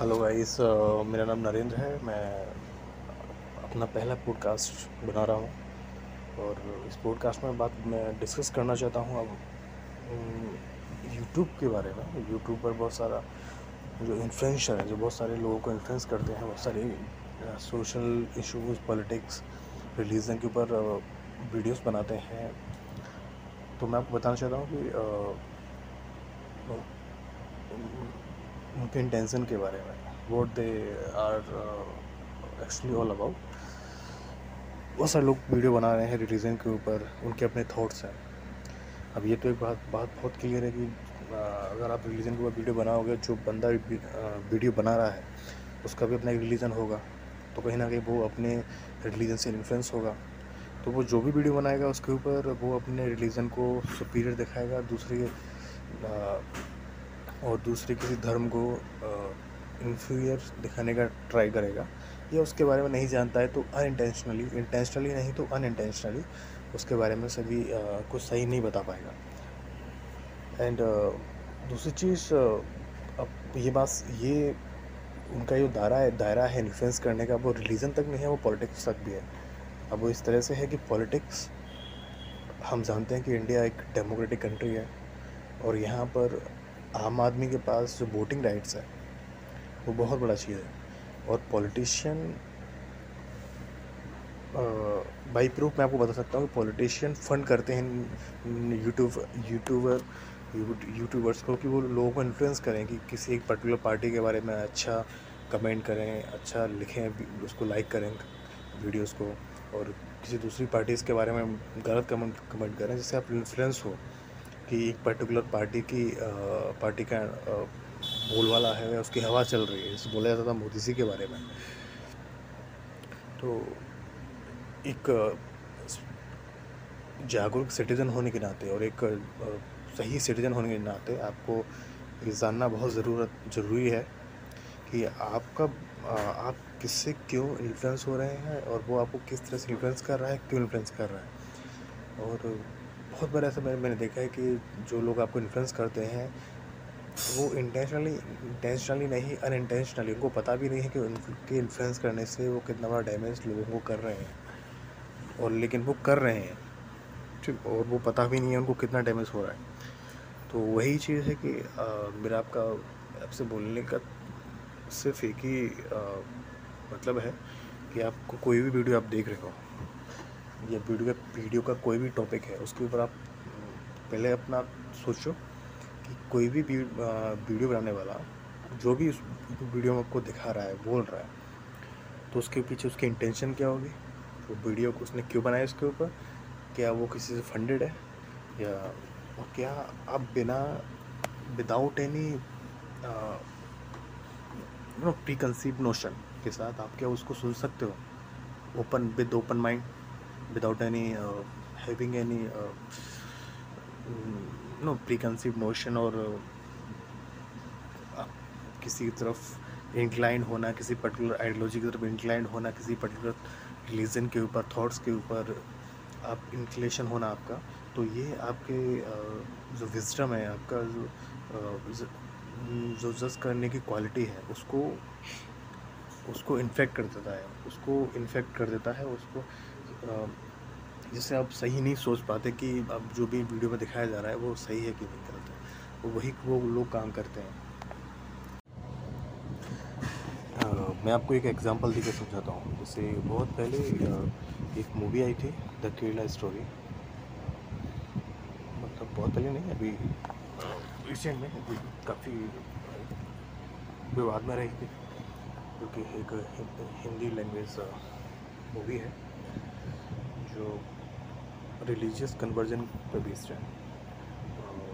Hello guys मेरा नाम नरेंद्र है। मैं अपना पहला पॉडकास्ट बना रहा हूँ। और इस पॉडकास्ट में बात मैं डिस्कस करना चाहता हूँ अब यूट्यूब के बारे में। यूट्यूब पर बहुत सारा जो इन्फ्लुएंसर है, जो बहुत सारे लोगों को इन्फ्लुएंस करते हैं, बहुत सारे सोशल इश्यूज़ पॉलिटिक्स रिलीजन के ऊपर वीडियोस बनाते हैं। तो मैं आपको बताना चाहता हूँ कि उनके इंटेंशन के बारे में what they are actually all about बहुत सारे लोग वीडियो बना रहे हैं रिलीजन के ऊपर, उनके अपने थॉट्स हैं. अब ये तो एक बात बात बहुत क्लियर है कि अगर आप रिलीजन के ऊपर वीडियो बनाओगे, जो बंदा वीडियो बना रहा है, उसका भी अपना एक रिलीजन होगा. तो कहीं ना कहीं वो अपने रिलीजन से इन्फ्लुएंस होगा. तो वो जो भी वीडियो बनाएगा, उसके ऊपर वो अपने रिलीजन को सुपीरियर दिखाएगा, दूसरे और दूसरे किसी धर्म को इन्फीरियर दिखाने का ट्राई करेगा, या उसके बारे में नहीं जानता है तो अनइंटेंशनली इंटेंशनली नहीं तो अनइंटेंशनली उसके बारे में सभी कुछ सही नहीं बता पाएगा। एंड दूसरी चीज़ अब ये बात, ये उनका जो दायरा है दायरा है इन्फ्लुएंस करने का, वो रिलीजन तक नहीं है, वो पॉलिटिक्स तक भी है। अब वो इस तरह से है कि पॉलिटिक्स हम जानते हैं कि इंडिया एक डेमोक्रेटिक कंट्री है और यहाँ पर आम आदमी के पास जो वोटिंग राइट्स है, वो बहुत बड़ा चीज़ है। और पॉलिटिशियन बाई प्रूफ मैं आपको बता सकता हूँ कि पॉलिटिशियन फंड करते हैं यूट्यूब यूट्यूबर यूट्यूबर्स को कि वो लोगों को इन्फ्लुएंस करें कि किसी एक पर्टिकुलर पार्टी के बारे में अच्छा कमेंट करें अच्छा लिखें, उसको लाइक करें वीडियोस को और किसी दूसरी पार्टीज़ के बारे में गलत कमेंट कमेंट करें जिससे आप इन्फ्लुएंस हो। कि एक पर्टिकुलर पार्टी की पार्टी का बोलवाला है उसकी हवा चल रही है बोला जाता था मोदी जी के बारे में। तो एक जागरूक सिटीज़न होने के नाते और एक सही सिटीज़न होने के नाते आपको ये जानना बहुत ज़रूरत, ज़रूरी है कि आपका आप किससे क्यों इन्फ्लुएंस हो रहे हैं और वो आपको किस तरह से इन्फ्लुएंस कर रहा है, क्यों इन्फ्लुएंस कर रहा है। और बहुत बार ऐसा मैंने मैंने देखा है कि जो लोग आपको इन्फ्लुएंस करते हैं वो इंटेंशनली इंटेंशनली नहीं अनइंटेंशनली उनको पता भी नहीं है कि उनके इन्फ्लुएंस करने से वो कितना बड़ा डैमेज लोगों को कर रहे हैं। और लेकिन वो कर रहे हैं ठीक और वो पता भी नहीं है उनको कितना डैमेज हो रहा है। तो वही चीज़ है कि आ, मेरा आपका आपसे बोलने का सिर्फ़ एक ही मतलब है कि आपको कोई भी वीडियो आप देख रहे हो या वीडियो का वीडियो का कोई भी टॉपिक है, उसके ऊपर आप, पहले अपना सोचो कि कोई भी वीडियो बनाने वाला जो भी उस वीडियो में आपको दिखा रहा है, बोल रहा है तो उसके पीछे उसकी इंटेंशन क्या होगी? वो वीडियो को उसने क्यों बनाया इसके ऊपर? क्या वो किसी से फंडेड है? या और क्या आप बिना without any pre conceive notion के साथ आप क्या उसको सुन सकते हो? Open with open mind without any uh, having any uh, no preconceived notion और uh, किसी की तरफ़ इंक्लाइन होना किसी पर्टिकुलर आइडियोलॉजी की तरफ़ इंक्लाइन होना किसी पर्टिकुलर रिलीजन के ऊपर थॉट्स के ऊपर आप इंक्लेशन होना आपका तो ये आपके जो विजडम है आपका जो जो जज करने की क्वालिटी है उसको उसको इन्फेक्ट कर देता है उसको इन्फेक्ट कर देता है उसको जिससे आप सही नहीं सोच पाते कि अब जो भी वीडियो में दिखाया जा रहा है वो सही है कि नहीं गलत है। वो वही वो लोग काम करते हैं। आ, मैं आपको एक एग्जांपल देकर समझाता हूँ। जैसे बहुत पहले एक मूवी आई थी द केरला स्टोरी मतलब बहुत पहले नहीं अभी रिसेंट में अभी काफ़ी विवाद में रही थी। क्योंकि एक हिंदी लैंग्वेज मूवी है। जो रिलीजियस कन्वर्जन पे बेस्ड है।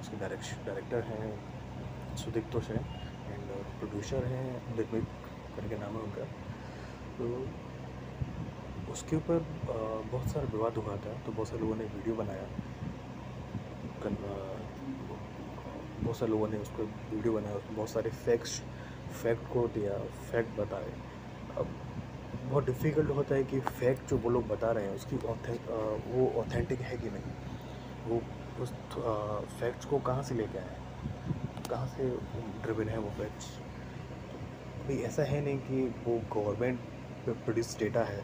उसके डायरेक्शन डायरेक्टर हैं सुदीप्तोष हैं एंड प्रोड्यूसर हैं निर्मित करके नाम है उनका। तो उसके ऊपर बहुत सारा विवाद हुआ था तो बहुत सारे लोगों ने वीडियो बनाया। बहुत सारे लोगों ने उसको वीडियो बनाया उसमें बहुत सारे फैक्ट्स फैक्ट को दिया फैक्ट बताए। अब बहुत डिफ़िकल्ट होता है कि फैक्ट जो वो लोग बता रहे हैं, उसकी वो ऑथेंटिक है कि नहीं? वो उस फैक्ट्स को कहाँ से लेके आए कहाँ से ड्रिवन है वो फैक्ट्स भाई, ऐसा है नहीं कि वो गवर्नमेंट प्रोड्यूस डेटा है,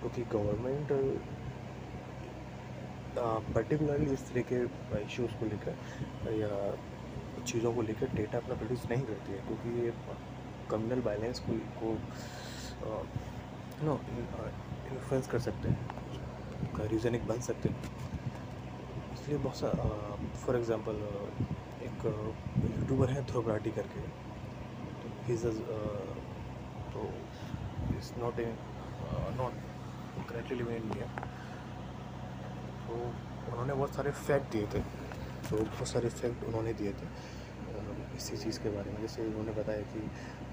क्योंकि तो गवर्नमेंट पर्टिकुलरली इस तरह के इश्यूज़ को लेकर या चीज़ों को लेकर डेटा अपना प्रोड्यूस नहीं करती है, क्योंकि ये कम्युनल वायलेंस को को नो इन्फ्लुएंस कर सकते हैं। का रीज़न एक बन सकते हैं। इसलिए बहुत सा फॉर एग्ज़ाम्पल एक यूट्यूबर है ध्रुव करके। तो तो is not in not correctly living in India तो उन्होंने बहुत सारे फैक्ट दिए थे। तो बहुत सारे फैक्ट उन्होंने दिए थे इसी चीज़ के बारे में। जैसे उन्होंने बताया कि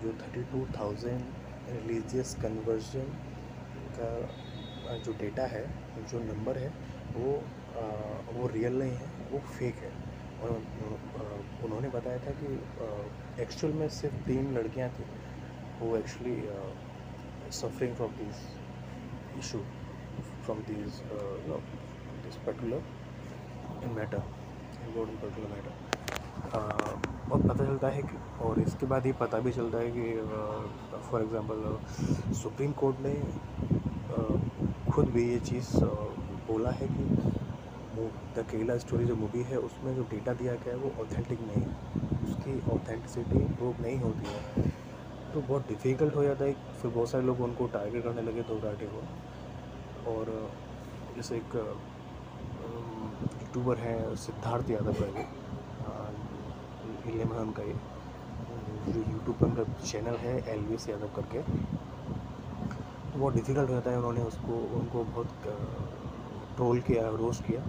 जो thirty two thousand religious conversion का जो डेटा है जो नंबर है वो आ, वो रियल नहीं है वो फेक है। और उन्होंने बताया था कि एक्चुअल में सिर्फ़ तीन लड़कियाँ थी वो actually suffering from this issue from this this particular matter important particular matter और पता चलता है कि, और इसके बाद ये पता भी चलता है कि फॉर एग्ज़ाम्पल सुप्रीम कोर्ट ने खुद भी ये चीज़ बोला है कि द केला स्टोरी जो मूवी है, उसमें जो डेटा दिया गया है, वो ऑथेंटिक नहीं है। उसकी ऑथेंटिसिटी प्रूव नहीं होती है। तो बहुत डिफ़िकल्ट हो जाता है, फिर बहुत सारे लोग उनको टारगेट करने लगे दो डाटे को। और, जैसे एक यूट्यूबर हैं, सिद्धार्थ यादव करके। है उनका ये जो यूट्यूब पर उनका चैनल है एलविस यादव करके बहुत डिफ़िकल्ट रहता है, उन्होंने उसको, उनको बहुत ट्रोल किया, रोस्ट किया।